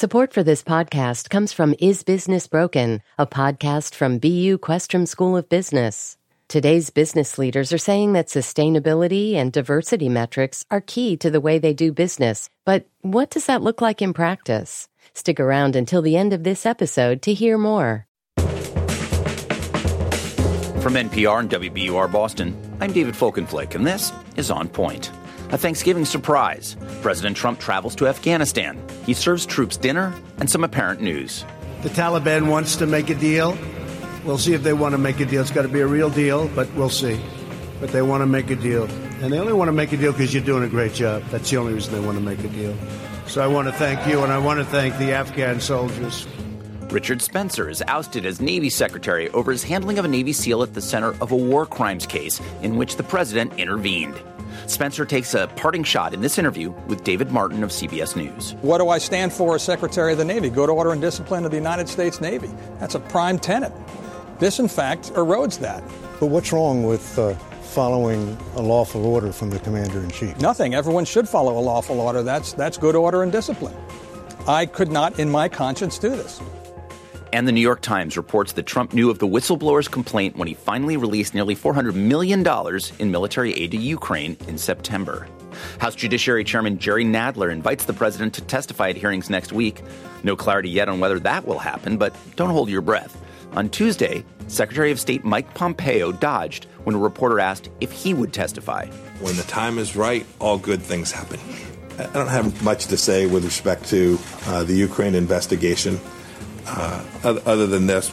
Support for this podcast comes from Is Business Broken, a podcast from BU Questrom School of Business. Today's business leaders are saying that sustainability and diversity metrics are key to the way they do business. But what does that look like in practice? Stick around until the end of this episode to hear more. From NPR and WBUR Boston, I'm David Folkenflik, and this is On Point. A Thanksgiving surprise. President Trump travels to Afghanistan. He serves troops dinner and some apparent news. The Taliban wants to make a deal. We'll see if they want to make a deal. It's got to be a real deal, but we'll see. But they want to make a deal. And they only want to make a deal because you're doing a great job. That's the only reason they want to make a deal. So I want to thank you, and I want to thank the Afghan soldiers. Richard Spencer is ousted as Navy Secretary over his handling of a Navy SEAL at the center of a war crimes case in which the president intervened. Spencer takes a parting shot in this interview with David Martin of CBS News. What do I stand for as Secretary of the Navy? Good order and discipline of the United States Navy. That's a prime tenet. This, in fact, erodes that. But what's wrong with uh, following a lawful order from the Commander in Chief? Nothing. Everyone should follow a lawful order. That's, that's good order and discipline. I could not, in my conscience, do this. And the New York Times reports that Trump knew of the whistleblower's complaint when he finally released nearly $400 million in military aid to Ukraine in September. House Judiciary Chairman Jerry Nadler invites the president to testify at hearings next week. No clarity yet on whether that will happen, but don't hold your breath. On Tuesday, Secretary of State Mike Pompeo dodged when a reporter asked if he would testify. When the time is right, all good things happen. I don't have much to say with respect to uh, the Ukraine investigation uh, other than this.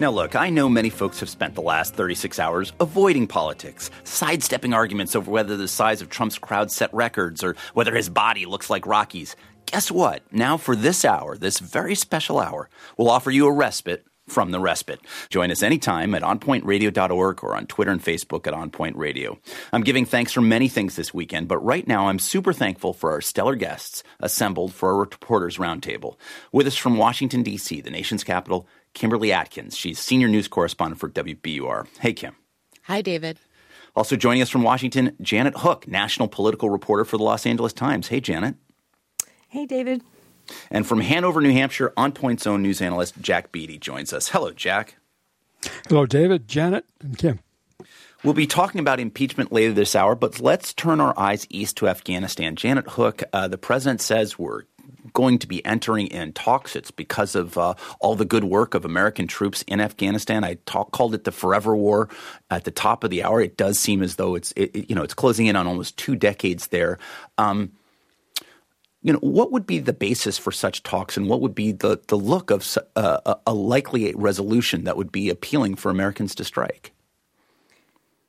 Now, look, I know many folks have spent the last 36 hours avoiding politics, sidestepping arguments over whether the size of Trump's crowd set records or whether his body looks like Rocky's. Guess what? Now, for this hour, this very special hour, we'll offer you a respite from the respite. Join us anytime at onpointradio.org or on Twitter and Facebook at onpointradio. I'm giving thanks for many things this weekend, but right now I'm super thankful for our stellar guests assembled for our Reporters Roundtable. With us from Washington, D.C., the nation's capital, Kimberly Atkins. She's senior news correspondent for WBUR. Hey, Kim. Hi, David. Also joining us from Washington, Janet Hook, national political reporter for the Los Angeles Times. Hey, Janet. Hey, David. And from Hanover, New Hampshire, On Point's own news analyst Jack Beatty joins us. Hello, Jack. Hello, David, Janet, and Kim. We'll be talking about impeachment later this hour, but let's turn our eyes east to Afghanistan. Janet Hook, uh, the president says we're going to be entering in talks. It's because of uh, all the good work of American troops in Afghanistan. I talk, called it the forever war at the top of the hour. It does seem as though it's it, you know it's closing in on almost two decades there. Um, you know, what would be the basis for such talks, and what would be the the look of uh, a likely resolution that would be appealing for Americans to strike?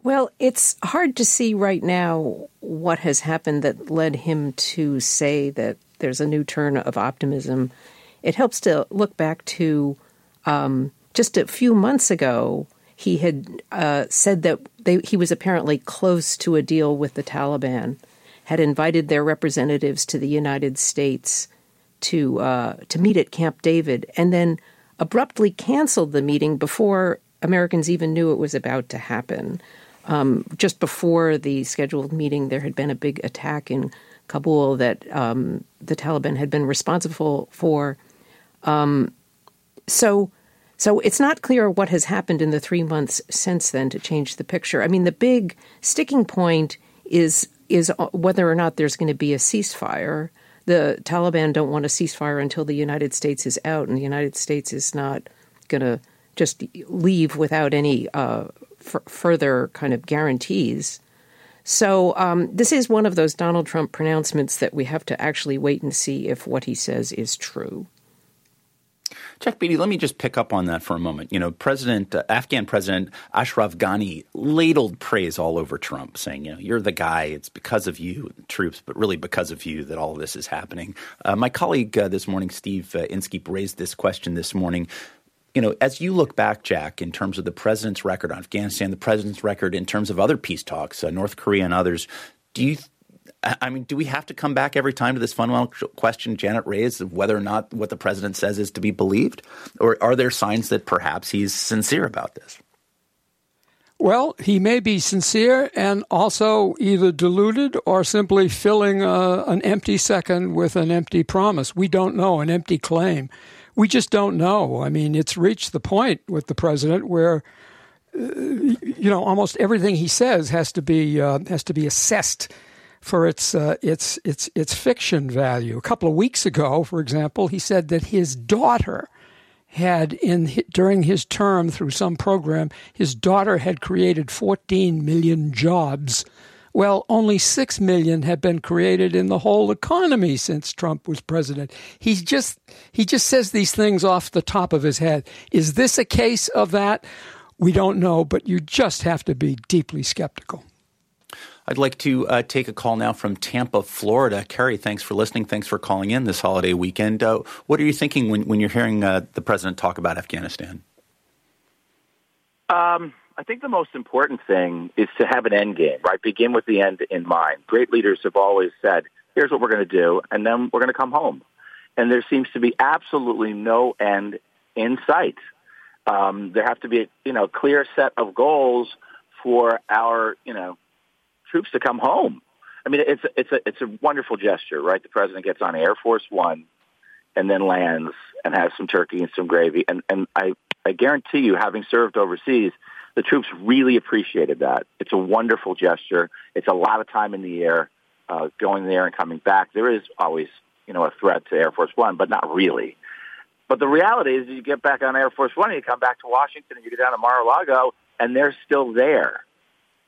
Well, it's hard to see right now what has happened that led him to say that there's a new turn of optimism. It helps to look back to um, just a few months ago. He had uh, said that they, he was apparently close to a deal with the Taliban had invited their representatives to the United States to uh, to meet at Camp David, and then abruptly canceled the meeting before Americans even knew it was about to happen. Um, just before the scheduled meeting, there had been a big attack in Kabul that um, the Taliban had been responsible for. Um, so, so it's not clear what has happened in the three months since then to change the picture. I mean, the big sticking point is is whether or not there's going to be a ceasefire. The Taliban don't want a ceasefire until the United States is out, and the United States is not going to just leave without any uh, f- further kind of guarantees. So um, this is one of those Donald Trump pronouncements that we have to actually wait and see if what he says is true. Jack Beatty, let me just pick up on that for a moment. You know, President uh, Afghan President Ashraf Ghani ladled praise all over Trump, saying, "You know, you're the guy. It's because of you, troops, but really because of you that all this is happening." Uh, my colleague uh, this morning, Steve uh, Inskeep, raised this question this morning. You know, as you look back, Jack, in terms of the president's record on Afghanistan, the president's record in terms of other peace talks, uh, North Korea and others, do you I mean, do we have to come back every time to this fundamental question Janet raised of whether or not what the president says is to be believed? Or are there signs that perhaps he's sincere about this? Well, he may be sincere and also either deluded or simply filling uh, an empty second with an empty promise. We don't know, an empty claim. We just don't know. I mean, it's reached the point with the president where, uh, you know, almost everything he says has to be uh, has to be assessed for its uh, its its its fiction value. A couple of weeks ago, for example, he said that his daughter had in during his term through some program, his daughter had created 14 million jobs. Well, only 6 million have been created in the whole economy since Trump was president. He just he just says these things off the top of his head. Is this a case of that? We don't know, but you just have to be deeply skeptical. I'd like to uh, take a call now from Tampa, Florida. Kerry, thanks for listening. Thanks for calling in this holiday weekend. Uh, what are you thinking when, when you're hearing uh, the president talk about Afghanistan? Um, I think the most important thing is to have an end game, right? Begin with the end in mind. Great leaders have always said, here's what we're going to do, and then we're going to come home. And there seems to be absolutely no end in sight. Um, there have to be you know clear set of goals for our you know troops to come home. I mean, it's it's a it's a wonderful gesture, right? The president gets on Air Force One, and then lands and has some turkey and some gravy, and and I I guarantee you, having served overseas, the troops really appreciated that. It's a wonderful gesture. It's a lot of time in the air, uh, going there and coming back. There is always you know a threat to Air Force One, but not really. But the reality is, you get back on Air Force One, and you come back to Washington, and you get down to Mar-a-Lago, and they're still there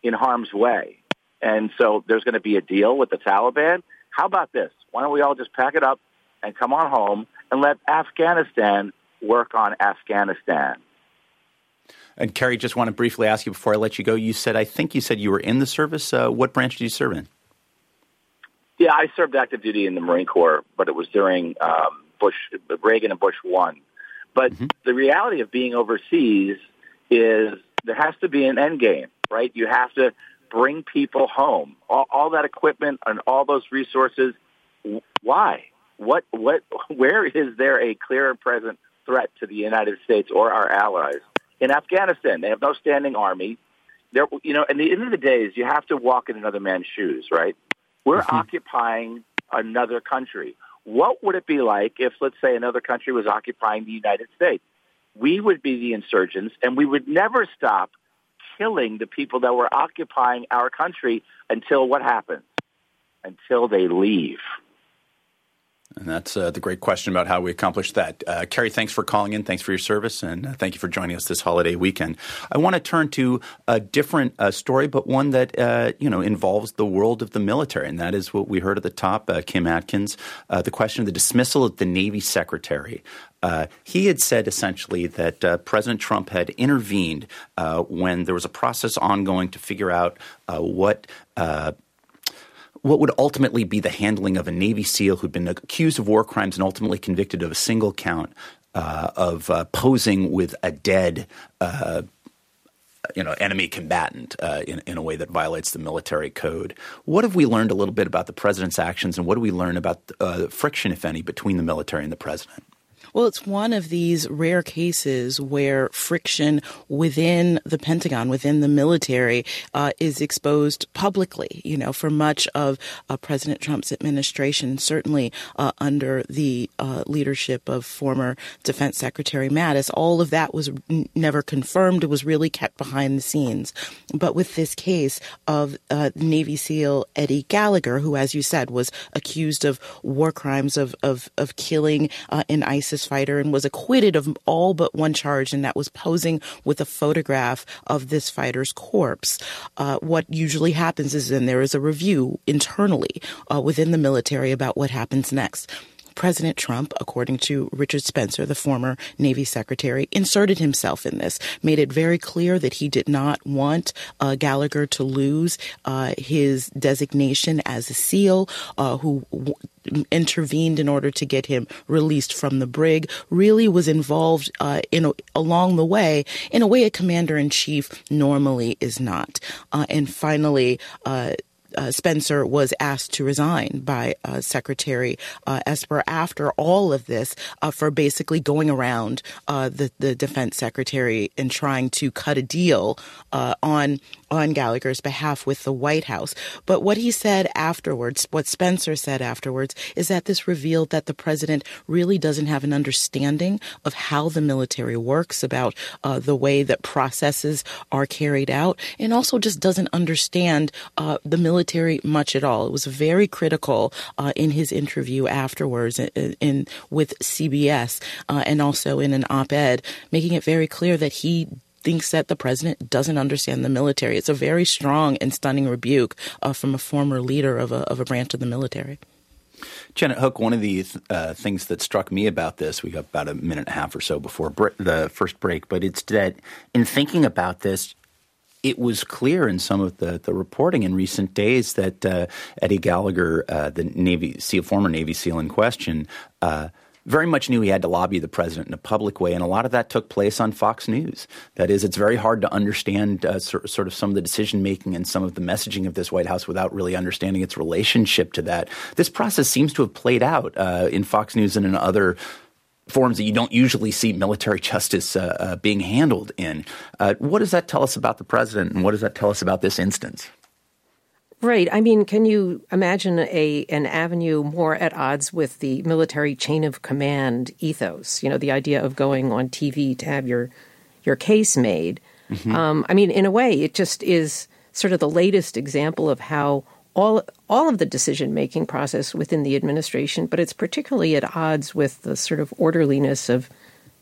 in harm's way. And so there's going to be a deal with the Taliban. How about this? Why don't we all just pack it up and come on home and let Afghanistan work on Afghanistan? And Kerry, just want to briefly ask you before I let you go. You said, I think you said you were in the service. Uh, what branch did you serve in? Yeah, I served active duty in the Marine Corps, but it was during um, Bush, Reagan and Bush one. But mm-hmm. the reality of being overseas is there has to be an end game, right? You have to bring people home. All, all that equipment and all those resources. Why? What? What? Where is there a clear and present threat to the United States or our allies in Afghanistan? They have no standing army. There, you know, and the end of the day is you have to walk in another man's shoes, right? We're mm-hmm. occupying another country. What would it be like if, let's say, another country was occupying the United States? We would be the insurgents, and we would never stop killing the people that were occupying our country until what happens? Until they leave. And that's uh, the great question about how we accomplish that. Uh, Kerry, thanks for calling in. Thanks for your service. And uh, thank you for joining us this holiday weekend. I want to turn to a different uh, story, but one that, uh, you know, involves the world of the military. And that is what we heard at the top, Kim Atkins, the question of the dismissal of the Navy secretary. Uh, he had said essentially that uh, President Trump had intervened uh, when there was a process ongoing to figure out what what would ultimately be the handling of a Navy SEAL who'd been accused of war crimes and ultimately convicted of a single count uh, of uh, posing with a dead, uh, you know, enemy combatant uh, in, in a way that violates the military code. What have we learned a little bit about the president's actions, and what do we learn about uh, friction, if any, between the military and the president? Well, it's one of these rare cases where friction within the Pentagon, within the military, uh, is exposed publicly. You know, for much of uh, President Trump's administration, certainly uh, under the uh, leadership of former Defense Secretary Mattis, all of that was n- never confirmed. It was really kept behind the scenes. But with this case of uh, Navy SEAL Eddie Gallagher, who, as you said, was accused of war crimes of of, of killing uh, an ISIS fighter and was acquitted of all but one charge, and that was posing with a photograph of this fighter's corpse. Uh, what usually happens is then there is a review internally uh, within the military about what happens next. President Trump, according to Richard Spencer, the former Navy Secretary, inserted himself in this, made it very clear that he did not want uh, Gallagher to lose uh, his designation as a SEAL, uh, who w- intervened in order to get him released from the brig, really was involved uh, in a, along the way in a way a commander in chief normally is not. Uh, and finally, uh, uh, Spencer was asked to resign by uh, Secretary uh, Esper after all of this uh, for basically going around uh, the the defense secretary and trying to cut a deal on on Gallagher's behalf with the White House. But what he said afterwards, what Spencer said afterwards, is that this revealed that the president really doesn't have an understanding of how the military works, about uh, the way that processes are carried out, and also just doesn't understand uh, the military much at all. It was very critical uh, in his interview afterwards in, in with CBS uh, and also in an op-ed, making it very clear that he thinks that the president doesn't understand the military. It's a very strong and stunning rebuke uh, from a former leader of a, of a branch of the military. Janet Hook, one of the uh, things that struck me about this, we got about a minute and a half or so before the first break, but it's that in thinking about this, it was clear in some of the, the reporting in recent days that uh, Eddie Gallagher, uh, the Navy former Navy SEAL in question, uh, very much knew he had to lobby the president in a public way, and a lot of that took place on Fox News. That is, it's very hard to understand uh, sort, sort, of some of the decision making and some of the messaging of this White House without really understanding its relationship to that. This process seems to have played out uh, in Fox News and in other forms that you don't usually see military justice uh, uh being handled in. Uh, what does that tell us about the president, and what does that tell us about this instance? Right. I mean, can you imagine a an avenue more at odds with the military chain of command ethos? You know, the idea of going on TV to have your your case made. Mm-hmm. Um, I mean, in a way, it just is sort of the latest example of how all all of the decision making process within the administration, but it's particularly at odds with the sort of orderliness of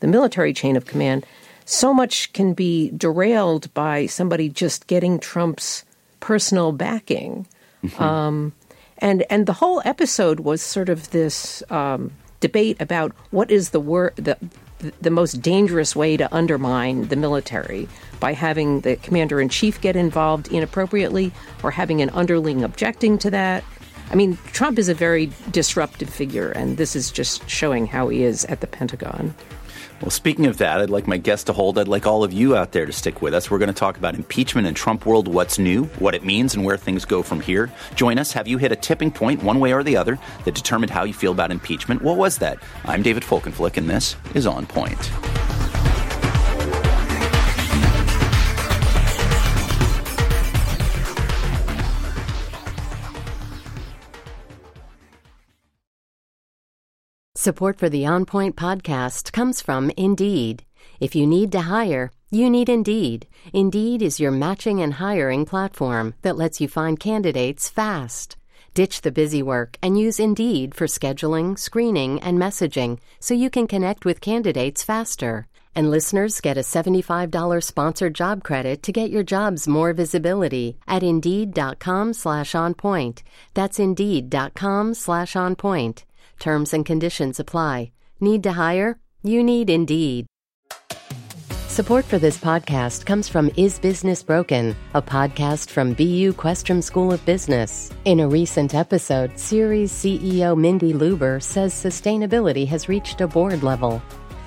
the military chain of command. So much can be derailed by somebody just getting Trump's personal backing. Mm-hmm. Um, and and the whole episode was sort of this um, debate about what is the wor- the the most dangerous way to undermine the military by having the commander in chief get involved inappropriately or having an underling objecting to that. I mean, Trump is a very disruptive figure, and this is just showing how he is at the Pentagon. Well, speaking of that, I'd like my guest to hold. I'd like all of you out there to stick with us. We're going to talk about impeachment and Trump world, what's new, what it means, and where things go from here. Join us. Have you hit a tipping point, one way or the other, that determined how you feel about impeachment? What was that? I'm David Folkenflik, and this is On Point. Support for the On Point podcast comes from Indeed. If you need to hire, you need Indeed. Indeed is your matching and hiring platform that lets you find candidates fast. Ditch the busy work and use Indeed for scheduling, screening, and messaging so you can connect with candidates faster. And listeners get a $75 sponsored job credit to get your jobs more visibility at Indeed.com slash on point. That's Indeed.com slash on point. Terms and conditions apply. Need to hire? You need Indeed. Support for this podcast comes from Is Business Broken, a podcast from BU Questrom School of Business. In a recent episode, Ceres CEO Mindy Lubber says sustainability has reached a board level.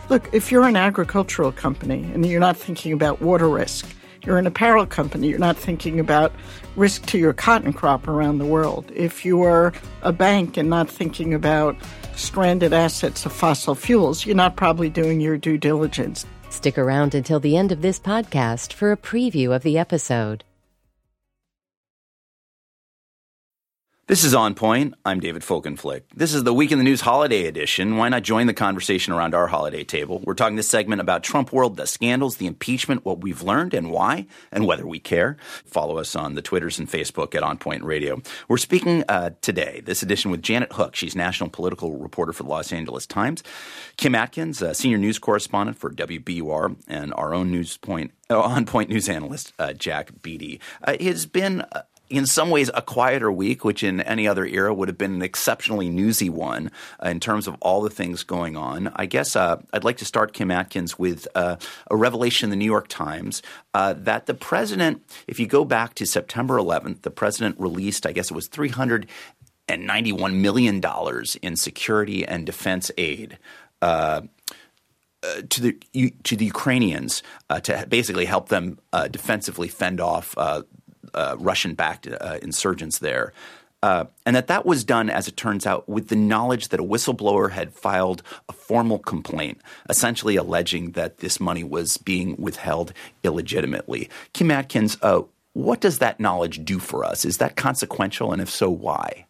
Look, if you're an agricultural company and you're not thinking about water risk, you're an apparel company, you're not thinking about risk to your cotton crop around the world. If you're a bank and not thinking about stranded assets of fossil fuels, you're not probably doing your due diligence. Stick around until the end of this podcast for a preview of the episode. This is On Point. I'm David Folkenflik. This is the Week in the News Holiday Edition. Why not join the conversation around our holiday table? We're talking this segment about Trump world, the scandals, the impeachment, what we've learned and why, and whether we care. Follow us on the Twitters and Facebook at On Point Radio. We're speaking uh, today, this edition, with Janet Hook. She's national political reporter for the Los Angeles Times. Kim Atkins, senior news correspondent for WBUR, and our own news point, uh, On Point news analyst, uh, Jack Beatty. Uh, it has been uh, in some ways a quieter week, which in any other era would have been an exceptionally newsy one uh, in terms of all the things going on. I guess uh, I'd like to start, Kim Atkins, with uh, a revelation in the New York Times uh, that the president, if you go back to September 11th, the president released, I guess it was 391 million dollars in security and defense aid. Uh, uh, to the to the Ukrainians uh, to basically help them uh, defensively fend off uh, Russian-backed uh, insurgents there. Uh, and that that was done, as it turns out, with the knowledge that a whistleblower had filed a formal complaint, essentially alleging that this money was being withheld illegitimately. Kim Atkins, uh, what does that knowledge do for us? Is that consequential, and if so, why?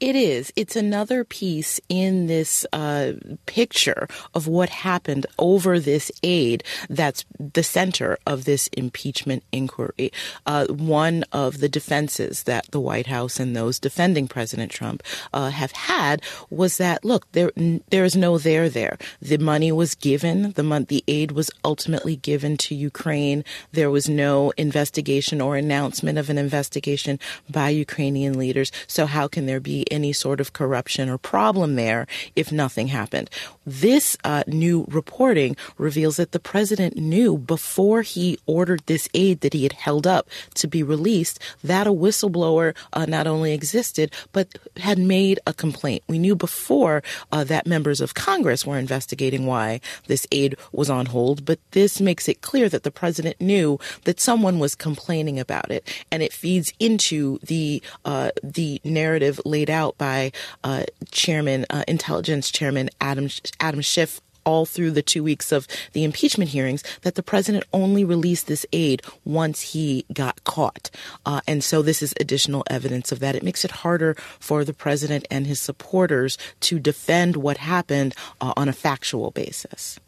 It is. It's another piece in this uh, picture of what happened over this aid that's the center of this impeachment inquiry. Uh, one of the defenses that the White House and those defending President Trump uh, have had was that look, there there is no there there. The money was given. The mon- the aid was ultimately given to Ukraine. There was no investigation or announcement of an investigation by Ukrainian leaders. So how can there be any sort of corruption or problem there if nothing happened. This uh, new reporting reveals that the president knew before he ordered this aid that he had held up to be released that a whistleblower uh, not only existed but had made a complaint. We knew before uh, that members of Congress were investigating why this aid was on hold, but this makes it clear that the president knew that someone was complaining about it, and it feeds into the uh, the narrative laid out by uh, Chairman, uh, Intelligence Chairman Adam Adam Schiff all through the two weeks of the impeachment hearings that the president only released this aid once he got caught. Uh, and so this is additional evidence of that. It makes it harder for the president and his supporters to defend what happened uh, on a factual basis.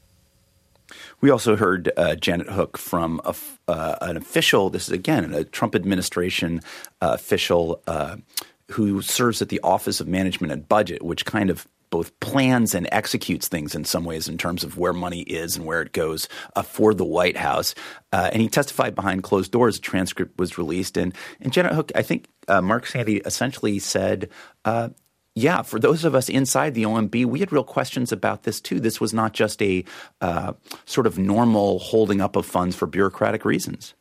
We also heard uh, Janet Hook from a, uh, an official. This is again a Trump administration uh, official uh, who serves at the Office of Management and Budget, which kind of both plans and executes things in some ways in terms of where money is and where it goes uh, for the White House. Uh, and he testified behind closed doors. A transcript was released, and and Janet Hook, I think uh, Mark Sandy essentially said. Uh, yeah, for those of us inside the OMB, we had real questions about this too. This was not just a uh, sort of normal holding up of funds for bureaucratic reasons.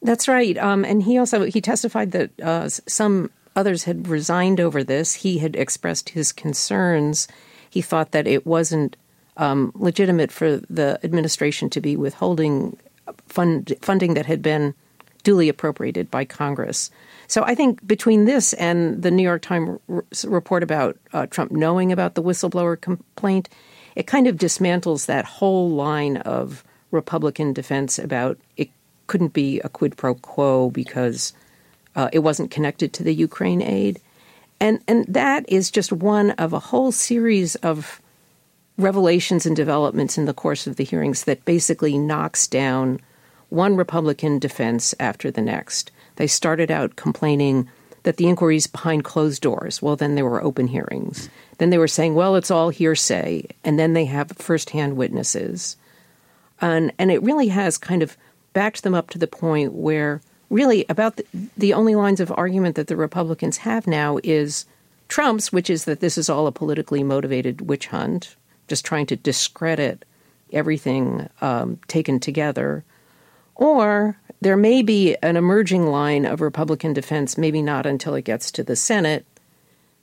That's right. Um, and he also he testified that uh, some others had resigned over this. He had expressed his concerns. He thought that it wasn't um, legitimate for the administration to be withholding fund, funding that had been duly appropriated by Congress. So I think between this and the New York Times report about uh, Trump knowing about the whistleblower complaint, it kind of dismantles that whole line of Republican defense about it couldn't be a quid pro quo because uh, it wasn't connected to the Ukraine aid. And, and that is just one of a whole series of revelations and developments in the course of the hearings that basically knocks down one Republican defense after the next. They started out complaining that the inquiries behind closed doors. Well, then there were open hearings. Then they were saying, well, it's all hearsay. And then they have firsthand witnesses. And, and it really has kind of backed them up to the point where really about the, the only lines of argument that the Republicans have now is Trump's, which is that this is all a politically motivated witch hunt, just trying to discredit everything um, taken together. Or there may be an emerging line of Republican defense, maybe not until it gets to the Senate,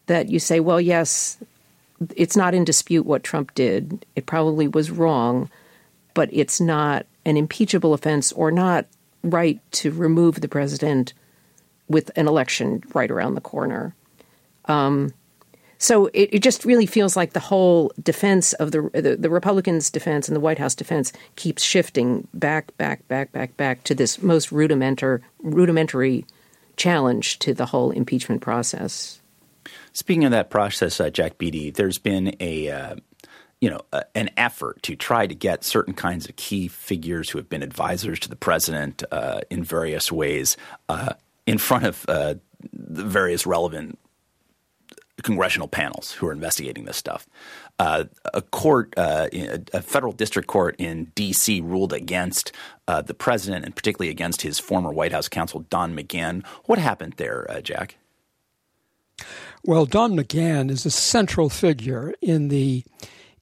that you say, well, yes, it's not in dispute what Trump did. It probably was wrong, but it's not an impeachable offense or not right to remove the president with an election right around the corner. Um, so it, it, just really feels like the whole defense of the, the, the Republicans' defense and the White House defense keeps shifting back, back, back, back, back to this most rudimentary rudimentary challenge to the whole impeachment process. Speaking of that process, uh, Jack Beatty, there's been a uh, you know, an effort to try to get certain kinds of key figures who have been advisors to the president uh, in various ways uh, in front of uh, the various relevant congressional panels who are investigating this stuff. Uh, a court, uh, a federal district court in D.C. ruled against the president and particularly against his former White House counsel, Don McGahn. What happened there, Jack? Well, Don McGahn is a central figure in the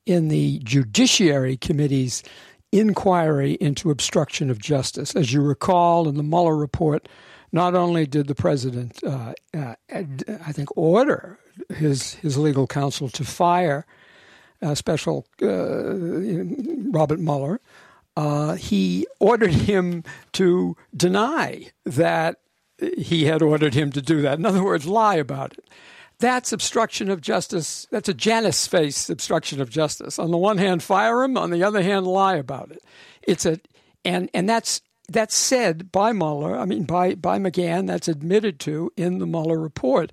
in the Judiciary Committee's inquiry into obstruction of justice. As you recall, in the Mueller report, not only did the president, uh, uh, I think, order his his legal counsel to fire uh, Special uh, Robert Mueller, uh, he ordered him to deny that he had ordered him to do that. In other words, lie about it. That's obstruction of justice. That's a Janus face obstruction of justice. On the one hand, fire him. On the other hand, lie about it. It's a and and that's that's said by Mueller. I mean, by by McGahn. That's admitted to in the Mueller report.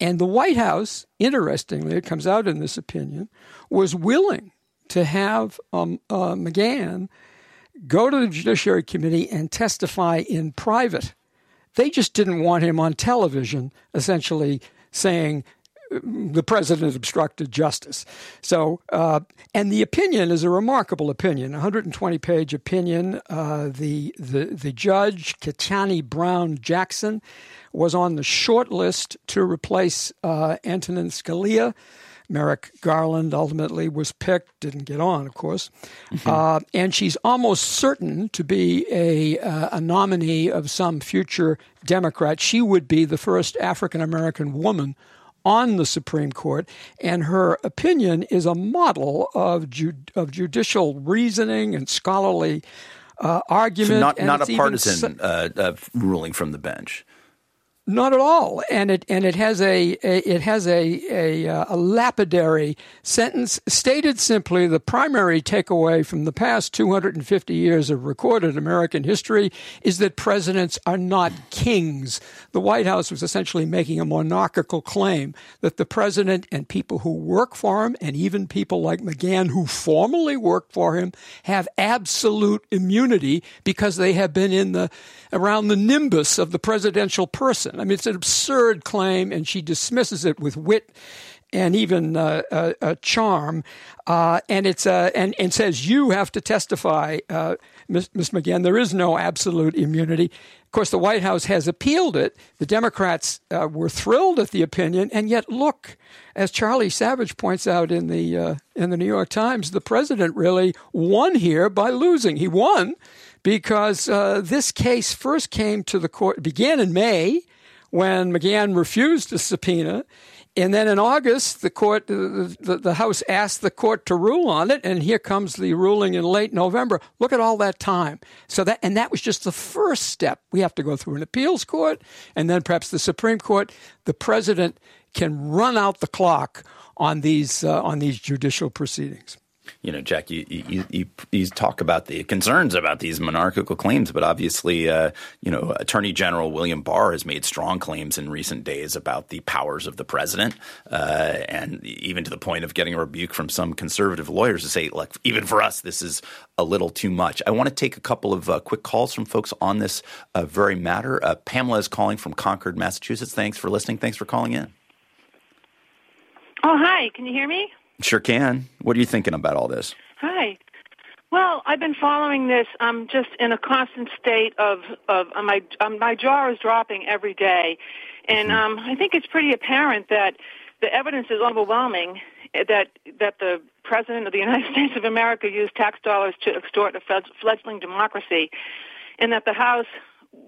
And the White House, interestingly, it comes out in this opinion, was willing to have um, uh, McGahn go to the Judiciary Committee and testify in private. They just didn't want him on television, essentially saying the president obstructed justice. So, uh, and the opinion is a remarkable opinion, 120 page opinion. Uh, the, the, the judge, Ketanji Brown Jackson, was on the short list to replace uh, Antonin Scalia. Merrick Garland ultimately was picked, didn't get on, of course. Mm-hmm. Uh, and she's almost certain to be a, uh, a nominee of some future Democrat. She would be the first African American woman on the Supreme Court, and her opinion is a model of, ju- of judicial reasoning and scholarly uh, argument. So not, not a partisan uh, ruling from the bench. Not at all, and it and it has a, a it has a, a, uh, a lapidary sentence stated simply. The primary takeaway from the past 250 years of recorded American history is that presidents are not kings. The White House was essentially making a monarchical claim that the president and people who work for him, and even people like McGahn who formally worked for him, have absolute immunity because they have been in the around the nimbus of the presidential person. I mean, it's an absurd claim, and she dismisses it with wit and even uh, uh, a charm, uh, and it's uh, and and says you have to testify, uh, Ms. McGahn. There is no absolute immunity. Of course, the White House has appealed it. The Democrats uh, were thrilled at the opinion, and yet look, as Charlie Savage points out in the in the New York Times, the president really won here by losing. He won because uh, this case first came to the court, began in May when McGahn refused a subpoena. And then in August, the court, the, the, House asked the court to rule on it, and here comes the ruling in late November. Look at all that time. So that, and that was just the first step. We have to go through an appeals court, and then perhaps the Supreme Court. The president can run out the clock on these uh, on these judicial proceedings you know, Jack, you, you, you, you, talk about the concerns about these monarchical claims, but obviously, uh, you know, Attorney General William Barr has made strong claims in recent days about the powers of the president, uh, and even to the point of getting a rebuke from some conservative lawyers to say, look, even for us, this is a little too much. I want to take a couple of uh, quick calls from folks on this uh, very matter. Uh, Pamela is calling from Concord, Massachusetts. Thanks for listening. Thanks for calling in. Oh, hi. Can you hear me? Sure can. What are you thinking about all this? Hi. Well, I've been following this. I'm just in a constant state of of uh, my um, my jaw is dropping every day, and mm-hmm. um, I think it's pretty apparent that the evidence is overwhelming that that the president of the United States of America used tax dollars to extort a fledgling democracy, and that the House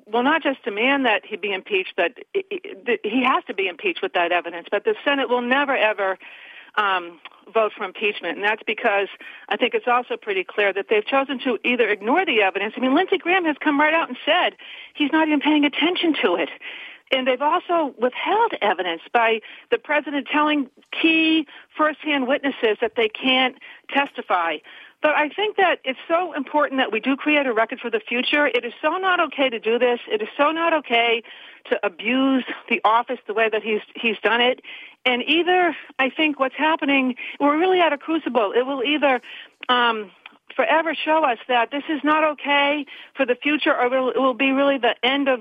will not just demand that he be impeached, but he has to be impeached with that evidence. But the Senate will never ever um, vote for impeachment, and that's because I think it's also pretty clear that they've chosen to either ignore the evidence. I mean, Lindsey Graham has come right out and said he's not even paying attention to it. And they've also withheld evidence by the president telling key firsthand witnesses that they can't testify. But I think that it's so important that we do create a record for the future. It is so not okay to do this. It is so not okay to abuse the office the way that he's he's done it. And either I think what's happening, we're really at a crucible. It will either um, forever show us that this is not okay for the future, or it will, be really the end of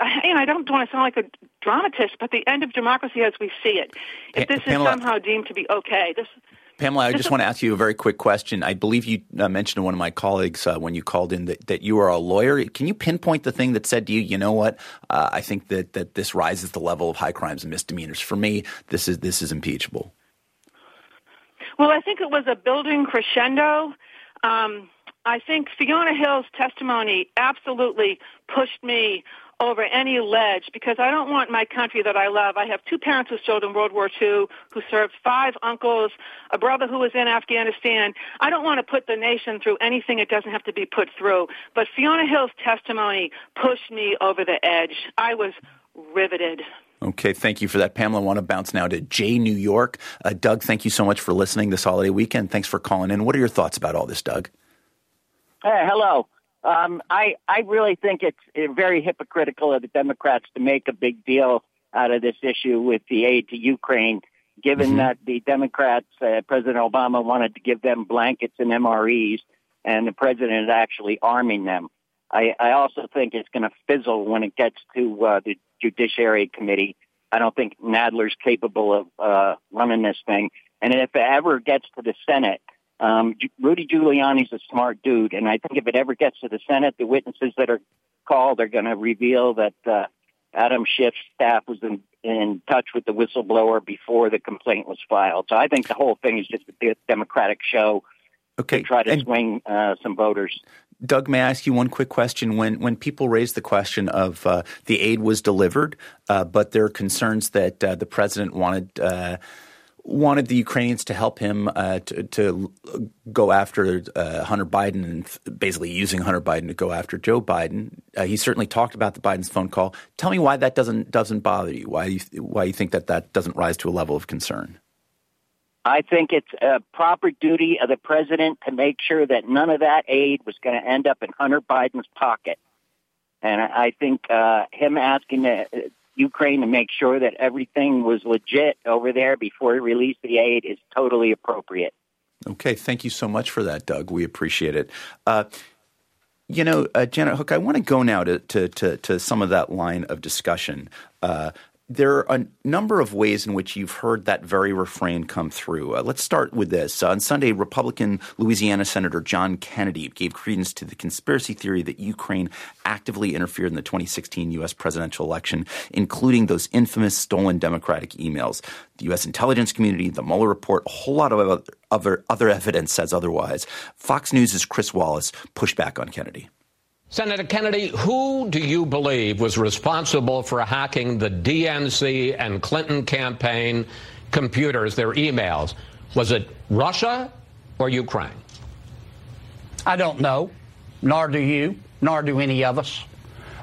and I don't want to sound like a dramatist, but the end of democracy as we see it. If this is somehow deemed to be okay, this Pamela, I just want to ask you a very quick question. I believe you uh, mentioned to one of my colleagues uh, when you called in that, that you are a lawyer. Can you pinpoint the thing that said to you, you know what, uh, I think that, that this rises the level of high crimes and misdemeanors. For me, this is this is impeachable. Well, I think it was a building crescendo. Um, I think Fiona Hill's testimony absolutely pushed me over any ledge because I don't want my country that I love. I have two parents who served in World War II, who served five uncles, a brother who was in Afghanistan. I don't want to put the nation through anything it doesn't have to be put through. But Fiona Hill's testimony pushed me over the edge. I was riveted. Okay, thank you for that, Pamela. I want to bounce now to Jay, New York. Uh, Doug, thank you so much for listening this holiday weekend. Thanks for calling in. What are your thoughts about all this, Doug? Hey, hello. Um, I I really think it's uh, very hypocritical of the Democrats to make a big deal out of this issue with the aid to Ukraine, given mm-hmm. that the Democrats, uh, President Obama wanted to give them blankets and MREs, and the president is actually arming them. I, I also think it's going to fizzle when it gets to uh, the Judiciary Committee. I don't think Nadler's capable of uh, running this thing. And if it ever gets to the Senate, um, Rudy Giuliani's a smart dude, and I think if it ever gets to the Senate, the witnesses that are called are going to reveal that uh, Adam Schiff's staff was in, in touch with the whistleblower before the complaint was filed. So I think the whole thing is just a Democratic show okay. to try to and- swing uh, some voters. Doug, may I ask you one quick question? When when people raise the question of uh, the aid was delivered, uh, but there are concerns that uh, the president wanted uh, wanted the Ukrainians to help him uh, to, to, go after uh, Hunter Biden and basically using Hunter Biden to go after Joe Biden. he certainly talked about the Biden's phone call. Tell me why that doesn't doesn't bother you. Why you why you think that that doesn't rise to a level of concern? I think it's a proper duty of the president to make sure that none of that aid was going to end up in Hunter Biden's pocket. And I think uh, him asking the, uh, Ukraine to make sure that everything was legit over there before he released the aid is totally appropriate. Okay, thank you so much for that, Doug. We appreciate it. Uh, you know, uh, Janet Hook, I want to go now to, to, to, to, some of that line of discussion. Uh, there are a number of ways in which you've heard that very refrain come through. Uh, let's start with this. Uh, on Sunday, Republican Louisiana Senator John Kennedy gave credence to the conspiracy theory that Ukraine actively interfered in the 2016 U.S. presidential election, including those infamous stolen Democratic emails. The U.S. intelligence community, the Mueller report, a whole lot of other, other evidence says otherwise. Fox News' Chris Wallace pushed back on Kennedy. Senator Kennedy, who do you believe was responsible for hacking the DNC and Clinton campaign computers, their emails? Was it Russia or Ukraine? I don't know, nor do you, nor do any of us.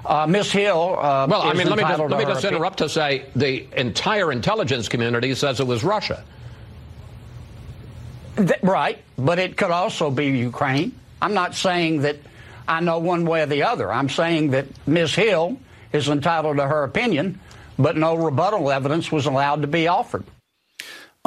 Uh, Miss Hill. Uh, well, I mean, let me just, let me just interrupt to say the entire intelligence community says it was Russia. Th- right, but it could also be Ukraine. I'm not saying that I know one way or the other. I'm saying that Ms. Hill is entitled to her opinion, but no rebuttal evidence was allowed to be offered.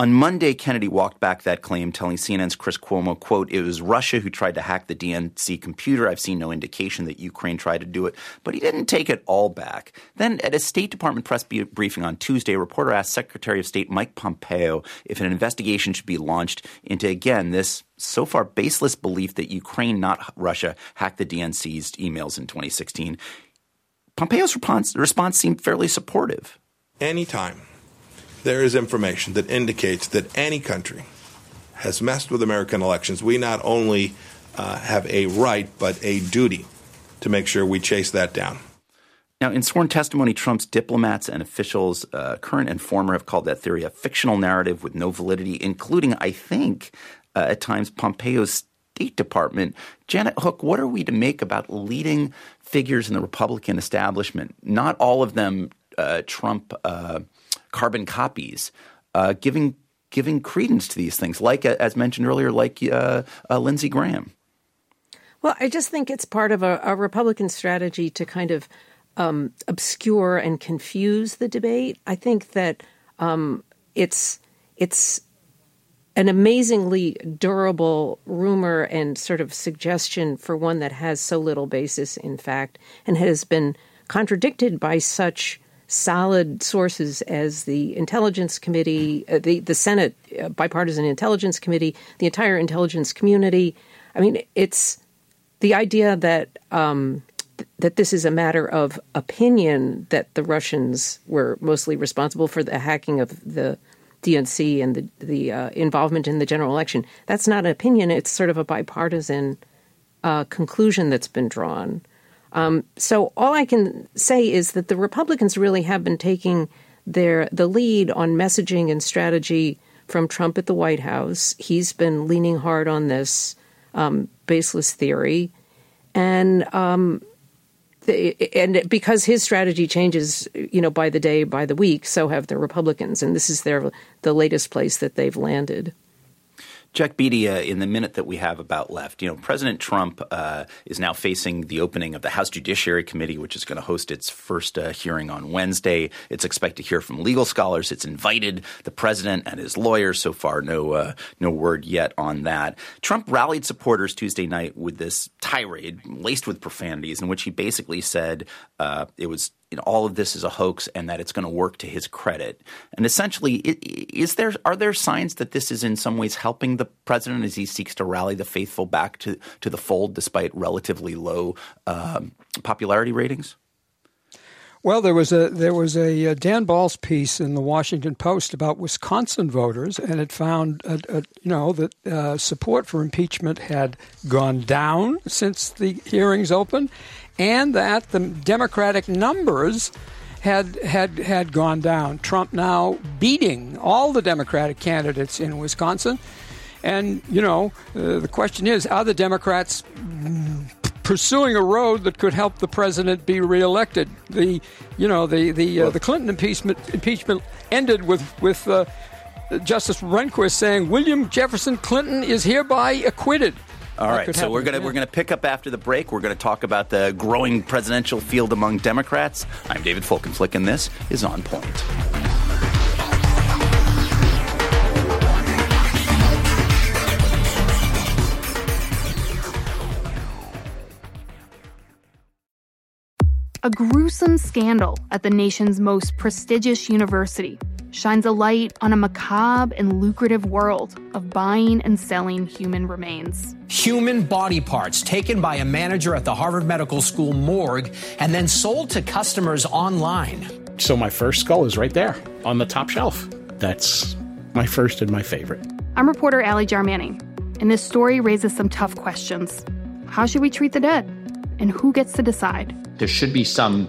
On Monday, Kennedy walked back that claim, telling CNN's Chris Cuomo, quote, it was Russia who tried to hack the DNC computer. I've seen no indication that Ukraine tried to do it, but he didn't take it all back. Then at a State Department press briefing on Tuesday, a reporter asked Secretary of State Mike Pompeo if an investigation should be launched into, again, this so far baseless belief that Ukraine, not Russia, hacked the DNC's emails in 2016. Pompeo's response, response seemed fairly supportive. Anytime there is information that indicates that any country has messed with American elections, we not only uh, have a right but a duty to make sure we chase that down. Now, in sworn testimony, Trump's diplomats and officials, uh, current and former, have called that theory a fictional narrative with no validity, including, I think, uh, at times Pompeo's State Department. Janet Hook, what are we to make about leading figures in the Republican establishment? Not all of them uh, Trump uh, carbon copies, uh, giving giving credence to these things, like as mentioned earlier, like uh, uh, Lindsey Graham. Well, I just think it's part of a, a Republican strategy to kind of um, obscure and confuse the debate. I think that um, it's it's an amazingly durable rumor and sort of suggestion for one that has so little basis in fact and has been contradicted by such solid sources as the Intelligence Committee, uh, the the Senate uh, Bipartisan Intelligence Committee, the entire intelligence community. I mean, it's the idea that um, th- that this is a matter of opinion that the Russians were mostly responsible for the hacking of the DNC and the the uh, involvement in the general election. That's not an opinion. It's sort of a bipartisan uh, conclusion that's been drawn. Um, so all I can say is that the Republicans really have been taking their the lead on messaging and strategy from Trump at the White House. He's been leaning hard on this um, baseless theory, and um, the, and because his strategy changes, you know, by the day, by the week, so have the Republicans, and this is their the latest place that they've landed. Jack Beatty, uh, in the minute that we have about left, you know, President Trump uh, is now facing the opening of the House Judiciary Committee, which is going to host its first uh, hearing on Wednesday. It's expected to hear from legal scholars. It's invited the president and his lawyers. So far, no uh, no word yet on that. Trump rallied supporters Tuesday night with this tirade laced with profanities, in which he basically said uh, it was you know, all of this is a hoax and that it's going to work to his credit. And essentially, is there are there signs that this is in some ways helping the president as he seeks to rally the faithful back to to the fold despite relatively low um, popularity ratings? Well, there was a there was a, a, Dan Balz piece in the Washington Post about Wisconsin voters, and it found a, a, you know that uh, support for impeachment had gone down since the hearings opened, and that the Democratic numbers had had had gone down. Trump now beating all the Democratic candidates in Wisconsin, and you know uh, the question is: Are the Democrats pursuing a road that could help the president be reelected? The you know the the uh, the Clinton impeachment impeachment ended with with. Uh, Justice Rehnquist saying William Jefferson Clinton is hereby acquitted. All right, so we're gonna yeah. we're gonna pick up after the break. We're gonna talk about the growing presidential field among Democrats. I'm David Folkenflik, and this is on point. A gruesome scandal at the nation's most prestigious university shines a light on a macabre and lucrative world of buying and selling human remains. Human body parts taken by a manager at the Harvard Medical School morgue and then sold to customers online. So my first skull is right there on the top shelf. That's my first and my favorite. I'm reporter Ally Jarmanning, and this story raises some tough questions. How should we treat the dead? And who gets to decide? There should be some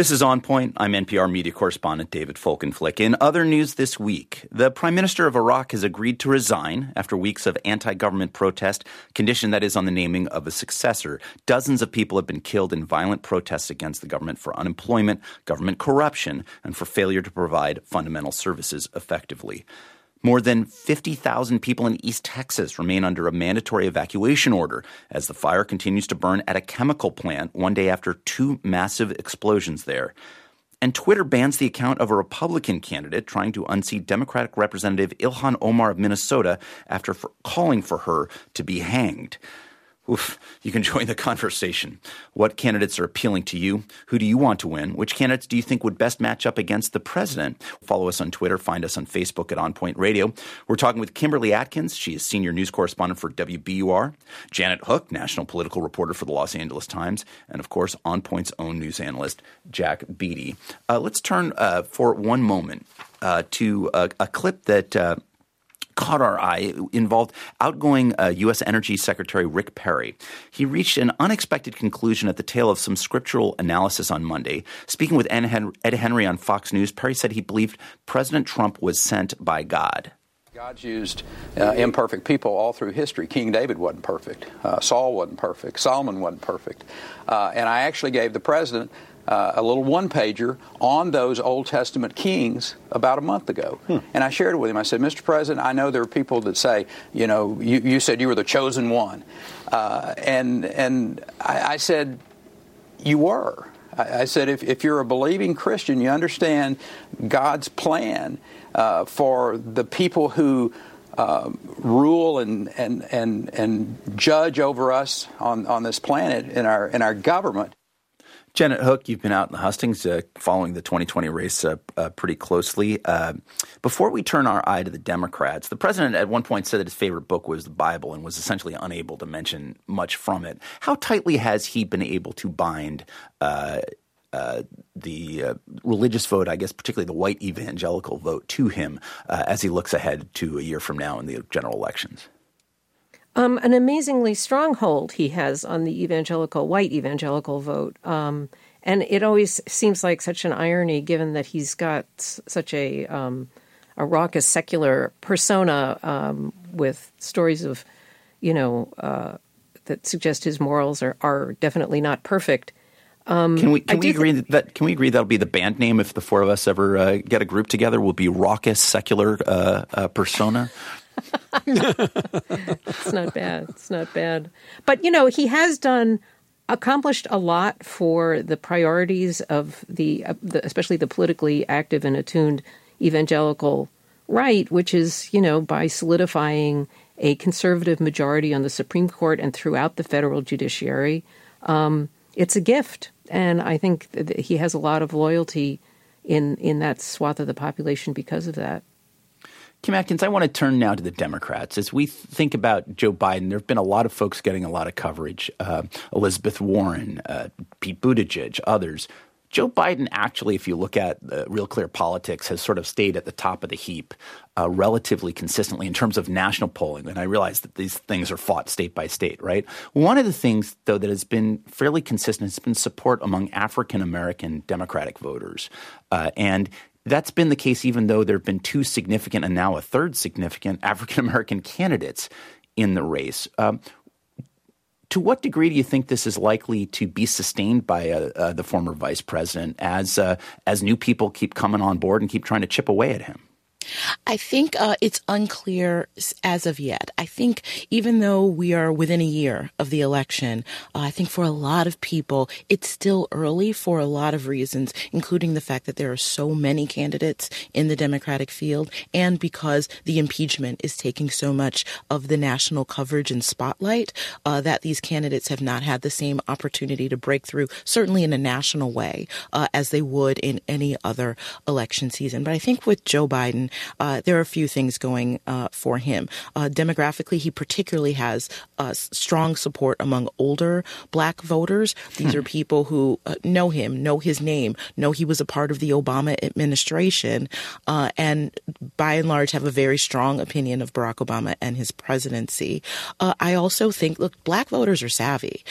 This is On Point. I'm NPR media correspondent David Folkenflik. In other news this week, the Prime Minister of Iraq has agreed to resign after weeks of anti government protest, condition that is on the naming of a successor. Dozens of people have been killed in violent protests against the government for unemployment, government corruption, and for failure to provide fundamental services effectively. More than 50,000 people in East Texas remain under a mandatory evacuation order as the fire continues to burn at a chemical plant one day after two massive explosions there. And Twitter bans the account of a Republican candidate trying to unseat Democratic Representative Ilhan Omar of Minnesota after for calling for her to be hanged. Oof, you can join the conversation. What candidates are appealing to you? Who do you want to win? Which candidates do you think would best match up against the president? Follow us on Twitter. Find us on Facebook at On Point Radio. We're talking with Kimberly Atkins. She is senior news correspondent for WBUR. Janet Hook, national political reporter for the Los Angeles Times. And of course, On Point's own news analyst, Jack Beatty. Uh, let's turn uh, for one moment uh, to a, a, clip that uh, caught our eye involved outgoing uh, U.S. Energy Secretary Rick Perry. He reached an unexpected conclusion at the tail of some scriptural analysis on Monday. Speaking with Ed Henry on Fox News, Perry said he believed President Trump was sent by God. God's used uh, imperfect people all through history. King David wasn't perfect. Uh, Saul wasn't perfect. Solomon wasn't perfect. Uh, and I actually gave the president uh, a little one pager on those Old Testament kings about a month ago. Hmm. And I shared it with him. I said, Mr. President, I know there are people that say, you know, you, you said you were the chosen one. Uh, and and I, I, said, you were. I, I said, if, if you're a believing Christian, you understand God's plan uh, for the people who. Uh, rule and, and, and, and judge over us on, on this planet in our, in our government. Janet Hook, you've been out in the hustings uh, following the 2020 race uh, uh, pretty closely. Uh, before we turn our eye to the Democrats, the president at one point said that his favorite book was the Bible and was essentially unable to mention much from it. How tightly has he been able to bind uh, uh, the religious vote, I guess, particularly the white evangelical vote, to him as he looks ahead to a year from now in the general elections? Um, an amazingly strong hold he has on the evangelical, white evangelical vote. Um, and it always seems like such an irony given that he's got such a, um, a raucous secular persona um, with stories of, you know, uh, that suggest his morals are, are definitely not perfect. Um, can we can we agree th- that can we agree that'll be the band name if the four of us ever uh, get a group together? Will be raucous secular uh, uh, persona. It's not bad. It's not bad. But you know, he has done accomplished a lot for the priorities of the, uh, the especially the politically active and attuned evangelical right, which is you know by solidifying a conservative majority on the Supreme Court and throughout the federal judiciary. Um, it's a gift, and I think he has a lot of loyalty in in that swath of the population because of that. Kim Atkins, I want to turn now to the Democrats. As we think about Joe Biden, there have been a lot of folks getting a lot of coverage uh, Elizabeth Warren, uh, Pete Buttigieg, others. Joe Biden, actually, if you look at Real Clear Politics, has sort of stayed at the top of the heap uh, relatively consistently in terms of national polling. And I realize that these things are fought state by state, right? One of the things, though, that has been fairly consistent has been support among African American Democratic voters. Uh, and that's been the case even though there have been two significant and now a third significant African American candidates in the race. Um, to what degree do you think this is likely to be sustained by uh, uh, the former vice president as uh, as new people keep coming on board and keep trying to chip away at him? I think uh, it's unclear as of yet. I think even though we are within a year of the election, uh, I think for a lot of people, it's still early for a lot of reasons, including the fact that there are so many candidates in the Democratic field and because the impeachment is taking so much of the national coverage and spotlight uh, that these candidates have not had the same opportunity to break through, certainly in a national way, uh, as they would in any other election season. But I think with Joe Biden, uh, there are a few things going uh, for him. Uh, demographically, he particularly has strong support among older black voters. These hmm. are people who uh, know him, know his name, know he was a part of the Obama administration, uh, and by and large have a very strong opinion of Barack Obama and his presidency. I also think, look, black voters are savvy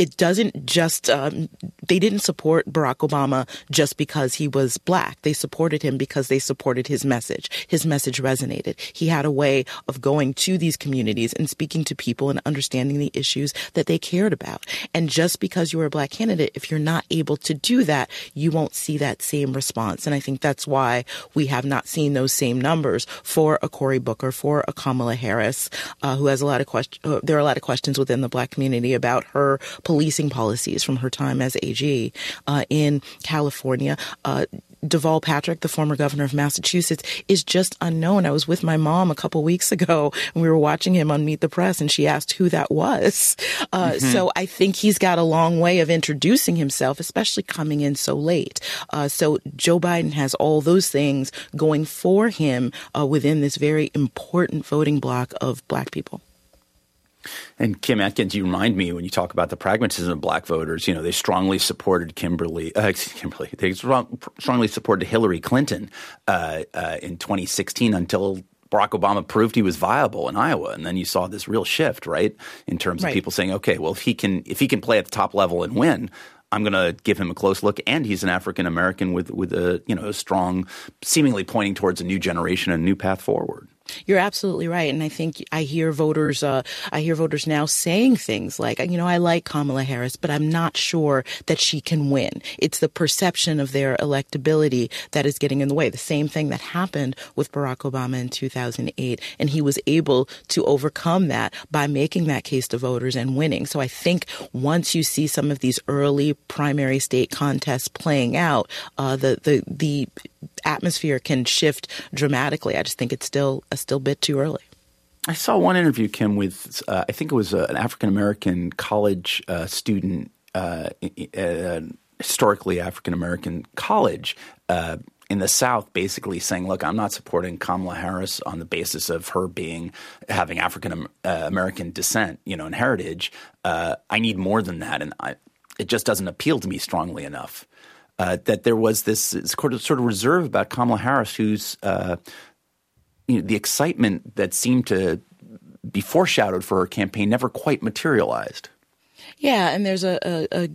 it doesn't just um, they didn't support Barack Obama just because he was black. They supported him because they supported his message. His message resonated. He had a way of going to these communities and speaking to people and understanding the issues that they cared about. And just because you're a black candidate, if you're not able to do that, you won't see that same response. And I think that's why we have not seen those same numbers for a Cory Booker, for a Kamala Harris, uh, who has a lot of questions. Uh, there are a lot of questions within the black community about her policing policies from her time as AG uh, in California. Uh, Deval Patrick, the former governor of Massachusetts, is just unknown. I was with my mom a couple weeks ago and we were watching him on Meet the Press and she asked who that was. Uh, mm-hmm. So I think he's got a long way of introducing himself, especially coming in so late. Uh, so Joe Biden has all those things going for him uh, within this very important voting bloc of black people. And Kim Atkins, you remind me when you talk about the pragmatism of black voters, you know, they strongly supported Kimberly, uh, Kimberly, they strong, strongly supported Hillary Clinton uh, uh, in 2016 until Barack Obama proved he was viable in Iowa, and then you saw this real shift, right, in terms right. of people saying, okay, well, if he can if he can play at the top level and win, I'm going to give him a close look. And he's an African American with with a you know a strong, seemingly pointing towards a new generation, a new path forward. You're absolutely right, and I think I hear voters. Uh, I hear voters now saying things like, "You know, I like Kamala Harris, but I'm not sure that she can win." It's the perception of their electability that is getting in the way. The same thing that happened with Barack Obama in 2008, and he was able to overcome that by making that case to voters and winning. So I think once you see some of these early primary state contests playing out, uh, the the the atmosphere can shift dramatically. I just think it's still a still a bit too early. I saw one interview, Kim, with uh, I think it was uh, an African American college uh, student uh, uh, historically African American college. Uh, in the South basically saying, "Look, I'm not supporting Kamala Harris on the basis of her being having African American descent, you know, and heritage. Uh, I need more than that, and I, it just doesn't appeal to me strongly enough." Uh, that there was this sort of, sort of reserve about Kamala Harris, who's you know, the excitement that seemed to be foreshadowed for her campaign never quite materialized. Yeah, and there's a, a, a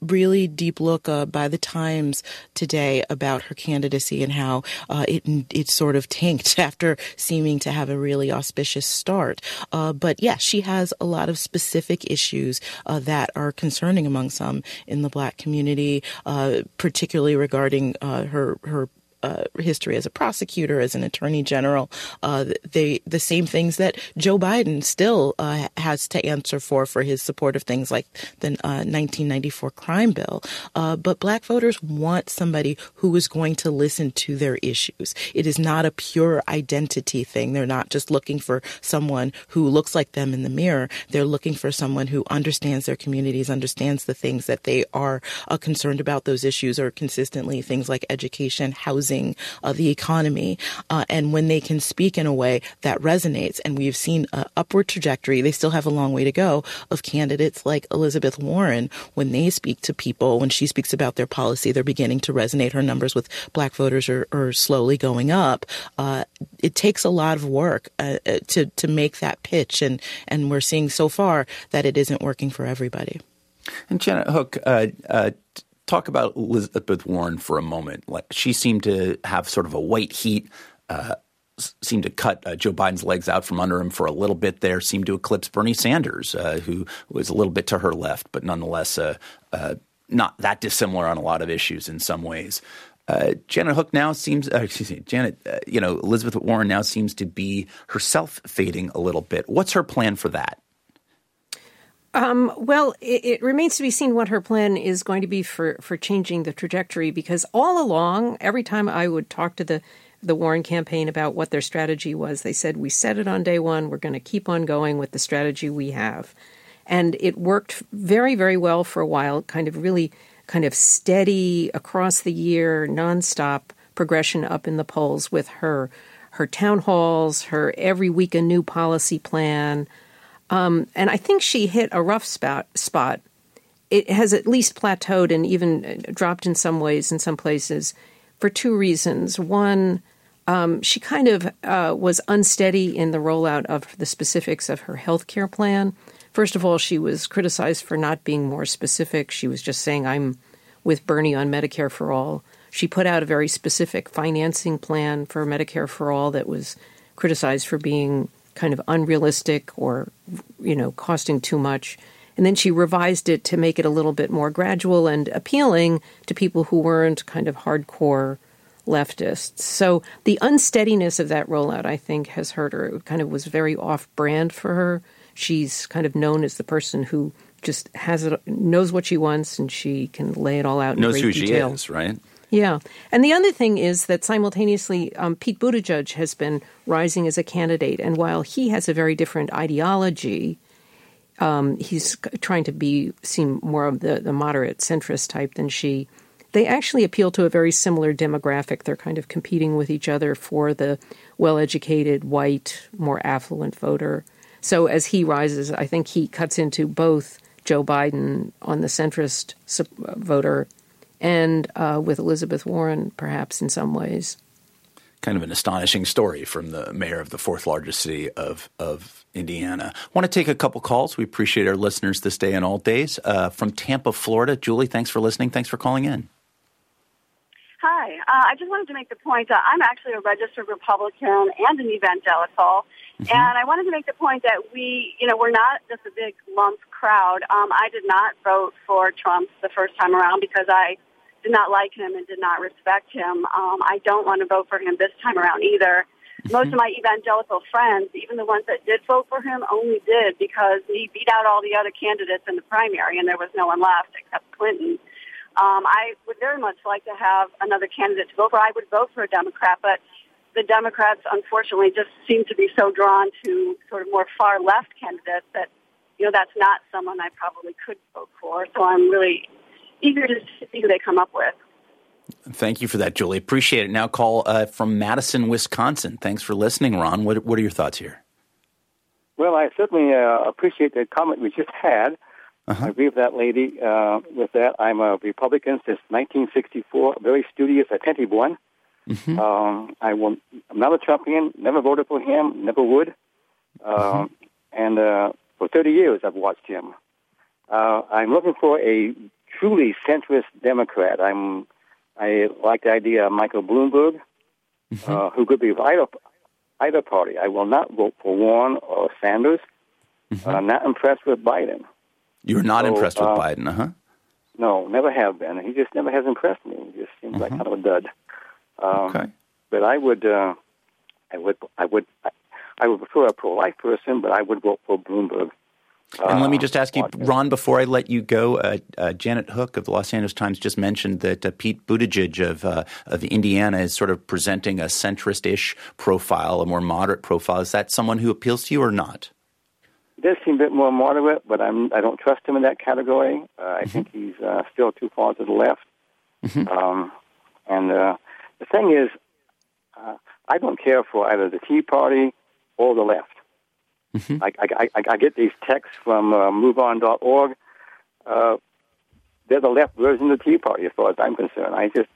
really deep look uh, by the Times today about her candidacy and how uh, it it sort of tanked after seeming to have a really auspicious start. Uh, but yeah, she has a lot of specific issues uh, that are concerning among some in the black community, uh, particularly regarding uh, her her uh, history as a prosecutor, as an attorney general, uh, they the same things that Joe Biden still uh, has to answer for for his support of things like the 1994 uh, crime bill. Uh, but black voters want somebody who is going to listen to their issues. It is not a pure identity thing. They're not just looking for someone who looks like them in the mirror. They're looking for someone who understands their communities, understands the things that they are concerned about. Those issues are consistently things like education, housing housing, uh, the economy, uh, and when they can speak in a way that resonates. And we've seen an upward trajectory. They still have a long way to go of candidates like Elizabeth Warren. When they speak to people, when she speaks about their policy, they're beginning to resonate. Her numbers with black voters are, are slowly going up. Uh, it takes a lot of work uh, uh, to to make that pitch, and and we're seeing so far that it isn't working for everybody. And Janet Hook, uh, uh, talk about Elizabeth Warren for a moment. Like she seemed to have sort of a white heat. Uh, seemed to cut uh, Joe Biden's legs out from under him for a little bit there. Seemed to eclipse Bernie Sanders, uh, who was a little bit to her left, but nonetheless uh, uh, not that dissimilar on a lot of issues in some ways. Uh, Janet Hook now seems, excuse me, Janet, you know, Elizabeth Warren now seems to be herself fading a little bit. What's her plan for that? Um, well, it, it, remains to be seen what her plan is going to be for, for changing the trajectory because all along, every time I would talk to the, the Warren campaign about what their strategy was, they said, We said it on day one, we're going to keep on going with the strategy we have. And it worked very, very well for a while, kind of really kind of steady across the year, nonstop progression up in the polls with her her town halls, her every week a new policy plan um, and I think she hit a rough spot. Spot. It has at least plateaued and even uh, dropped in some ways in some places for two reasons. One, um, she kind of uh, was unsteady in the rollout of the specifics of her health care plan. First of all, she was criticized for not being more specific. She was just saying, I'm with Bernie on Medicare for All. She put out a very specific financing plan for Medicare for All that was criticized for being kind of unrealistic or, you know, costing too much. And then she revised it to make it a little bit more gradual and appealing to people who weren't kind of hardcore leftists. So the unsteadiness of that rollout, I think, has hurt her. It kind of was very off brand for her. She's kind of known as the person who just has it, knows what she wants, and she can lay it all out. Knows in who detail. she is, right? Yeah. And the other thing is that simultaneously, um, Pete Buttigieg has been rising as a candidate. And while he has a very different ideology, um, he's trying to be seem more of the, the moderate centrist type than she. They actually appeal to a very similar demographic. They're kind of competing with each other for the well educated, white, more affluent voter. So as he rises, I think he cuts into both Joe Biden on the centrist voter and uh, with Elizabeth Warren, perhaps in some ways. Kind of an astonishing story from the mayor of the fourth largest city of, of Indiana. I want to take a couple calls. We appreciate our listeners this day and all days. Uh, from Tampa, Florida, Julie, thanks for listening. Thanks for calling in. Hi. Uh, I just wanted to make the point that I'm actually a registered Republican and an evangelical. Mm-hmm. And I wanted to make the point that we, you know, we're not just a big lump crowd. Um, I did not vote for Trump the first time around because I did not like him and did not respect him. Um, I don't want to vote for him this time around either. Mm-hmm. Most of my evangelical friends, even the ones that did vote for him, only did because he beat out all the other candidates in the primary and there was no one left except Clinton. Um, I would very much like to have another candidate to vote for. I would vote for a Democrat, but the Democrats, unfortunately, just seem to be so drawn to sort of more far left candidates that, you know, that's not someone I probably could vote for. So I'm really eager to see who they come up with. Thank you for that, Julie. Appreciate it. Now, call uh, from Madison, Wisconsin. Thanks for listening, Ron. What, what are your thoughts here? Well, I certainly uh, appreciate the comment we just had. Uh-huh. I agree with that lady. Uh, with that, I'm a Republican since 1964, a very studious, attentive one. Mm-hmm. Um, I will, I'm not a Trumpian, never voted for him, never would. Uh, mm-hmm. And uh, for 30 years, I've watched him. Uh, I'm looking for a truly centrist Democrat. I'm I like the idea of Michael Bloomberg, mm-hmm. uh, who could be of either, either party. I will not vote for Warren or Sanders. Mm-hmm. I'm not impressed with Biden. You're not so, impressed with uh, Biden, huh? No, never have been. He just never has impressed me. He just seems like mm-hmm. kind of a dud. Um, okay. But I would, uh, I would, I would, I, I would prefer a pro-life person, but I would vote for Bloomberg. And let me just ask you, Ron, before I let you go, uh, uh, Janet Hook of the Los Angeles Times just mentioned that uh, Pete Buttigieg of uh, of Indiana is sort of presenting a centrist-ish profile, a more moderate profile. Is that someone who appeals to you or not? He does seem a bit more moderate, but I'm I don't trust him in that category. Uh, I mm-hmm. think he's uh, still too far to the left. Mm-hmm. Um, and the thing is, I don't care for either the Tea Party or the left. Mm-hmm. I, I, I, I, get these texts from uh, MoveOn.org. Uh, they're the left version of the Tea Party, as far as I'm concerned. I just,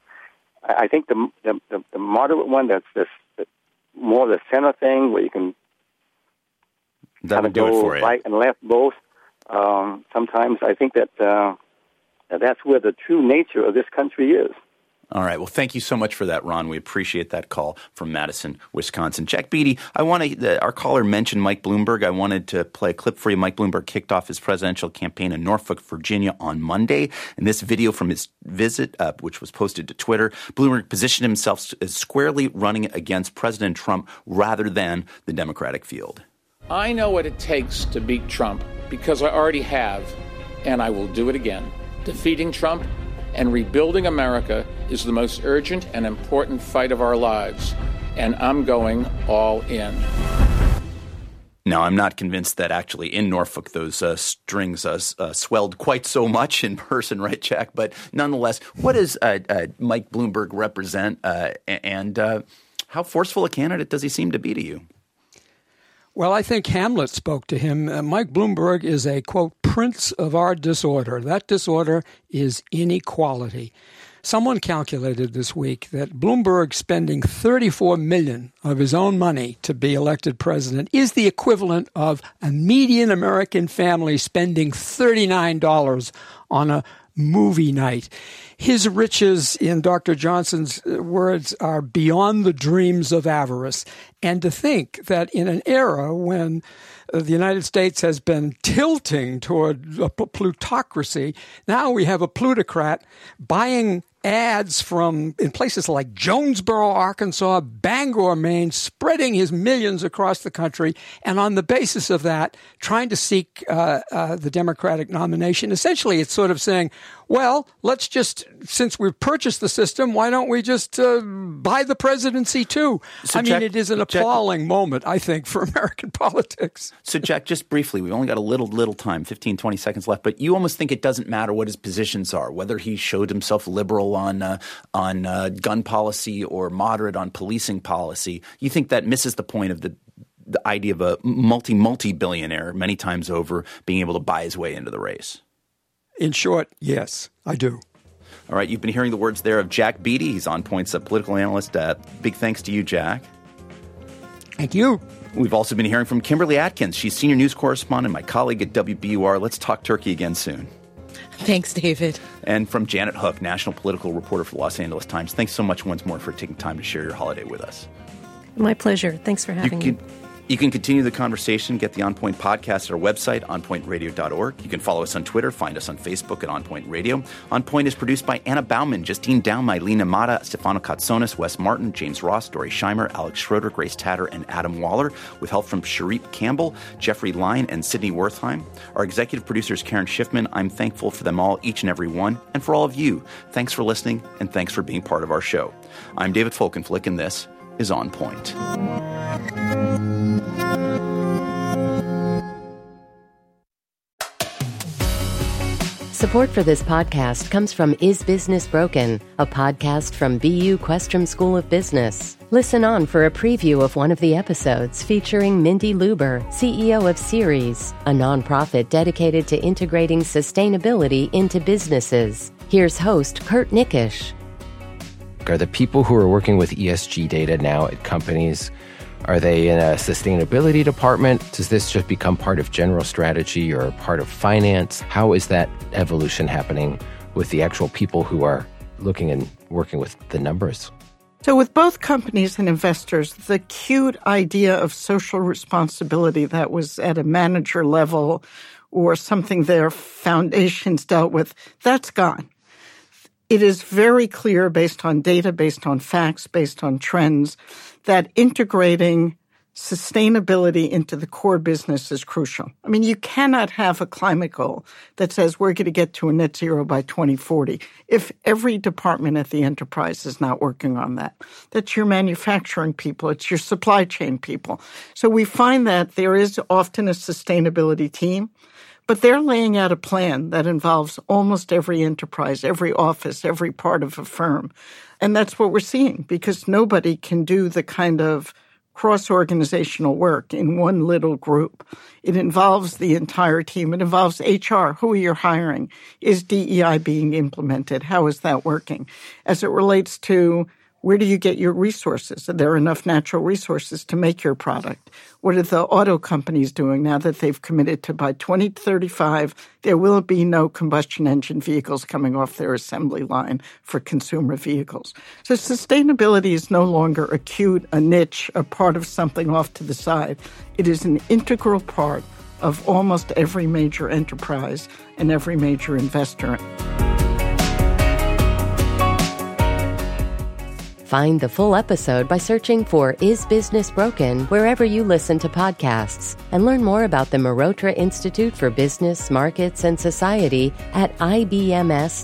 I, think the, the the, the moderate one, that's this the, more the center thing, where you can that would do it for you. right and left both. Um, sometimes I think that uh, that's where the true nature of this country is. All right. Well, thank you so much for that, Ron. We appreciate that call from Madison, Wisconsin. Jack Beatty, I want to, our caller mentioned Mike Bloomberg. I wanted to play a clip for you. Mike Bloomberg kicked off his presidential campaign in Norfolk, Virginia on Monday. In this video from his visit, uh, which was posted to Twitter, Bloomberg positioned himself as squarely running against President Trump rather than the Democratic field. I know what it takes to beat Trump because I already have, and I will do it again. Defeating Trump and rebuilding America is the most urgent and important fight of our lives, and I'm going all in. Now, I'm not convinced that actually in Norfolk those uh, strings uh, uh, swelled quite so much in person, right, Jack? But nonetheless, what does uh, uh, Mike Bloomberg represent, uh, and how forceful a candidate does he seem to be to you? Well, I think Hamlet spoke to him. Uh, Mike Bloomberg is a, quote, prince of our disorder. That disorder is inequality. Someone calculated this week that Bloomberg spending 34 million of his own money to be elected president is the equivalent of a median American family spending $39 on a movie night. His riches, in Dr. Johnson's uh, words, are beyond the dreams of avarice. And to think that in an era when uh, the United States has been tilting toward a plutocracy, now we have a plutocrat buying ads from in places like Jonesboro, Arkansas, Bangor, Maine, spreading his millions across the country, and on the basis of that, trying to seek uh, uh, the Democratic nomination. Essentially, it's sort of saying, well, let's just, since we've purchased the system, why don't we just uh, buy the presidency too? So I Jack, mean, it is an appalling Jack, moment, I think, for American politics. So, Jack, just briefly, we've only got a little, little time, 15, 20 seconds left, but you almost think it doesn't matter what his positions are, whether he showed himself liberal on, uh, on uh, gun policy or moderate on policing policy. You think that misses the point of the the idea of a multi multi billionaire many times over being able to buy his way into the race. In short, yes, I do. All right, you've been hearing the words there of Jack Beatty. He's on points, a political analyst. Uh, big thanks to you, Jack. Thank you. We've also been hearing from Kimberly Atkins. She's senior news correspondent, my colleague at WBUR. Let's talk turkey again soon. Thanks, David. And from Janet Hook, national political reporter for the Los Angeles Times. Thanks so much once more for taking time to share your holiday with us. My pleasure. Thanks for having you me. You can continue the conversation, get the On Point podcast at our website, onpointradio.org. You can follow us on Twitter, find us on Facebook at On Point Radio. On Point is produced by Anna Bauman, Justine Down, Lena Mata, Stefano Kotsonis, Wes Martin, James Ross, Dorey Scheimer, Alex Schroeder, Grace Tatter, and Adam Waller, with help from Sharif Campbell, Jeffrey Line, and Sydney Wertheim. Our executive producer is Karen Shiffman. I'm thankful for them all, each and every one, and for all of you. Thanks for listening, and thanks for being part of our show. I'm David Folkenflik, and this is On Point. Support for this podcast comes from Is Business Broken, a podcast from BU Questrom School of Business. Listen on for a preview of one of the episodes featuring Mindy Lubber, CEO of Ceres, a nonprofit dedicated to integrating sustainability into businesses. Here's host Curt Nickisch. Are the people who are working with ESG data now at companies are they in a sustainability department? Does this just become part of general strategy or part of finance? How is that evolution happening with the actual people who are looking and working with the numbers? So, with both companies and investors, the cute idea of social responsibility that was at a manager level or something their foundations dealt with, that's gone. It is very clear based on data, based on facts, based on trends that integrating sustainability into the core business is crucial. I mean, you cannot have a climate goal that says we're going to get to a net zero by 2040 if every department at the enterprise is not working on that. That's your manufacturing people, it's your supply chain people. So we find that there is often a sustainability team. But they're laying out a plan that involves almost every enterprise, every office, every part of a firm. And that's what we're seeing because nobody can do the kind of cross organizational work in one little group. It involves the entire team. It involves HR. Who are you hiring? Is DEI being implemented? How is that working? As it relates to where do you get your resources? Are there enough natural resources to make your product? What are the auto companies doing now that they've committed to by 2035, there will be no combustion engine vehicles coming off their assembly line for consumer vehicles. So sustainability is no longer acute, a niche, a part of something off to the side. It is an integral part of almost every major enterprise and every major investor. Find the full episode by searching for Is Business Broken wherever you listen to podcasts and learn more about the Mehrotra Institute for Business, Markets, and Society at ibms.bu.edu.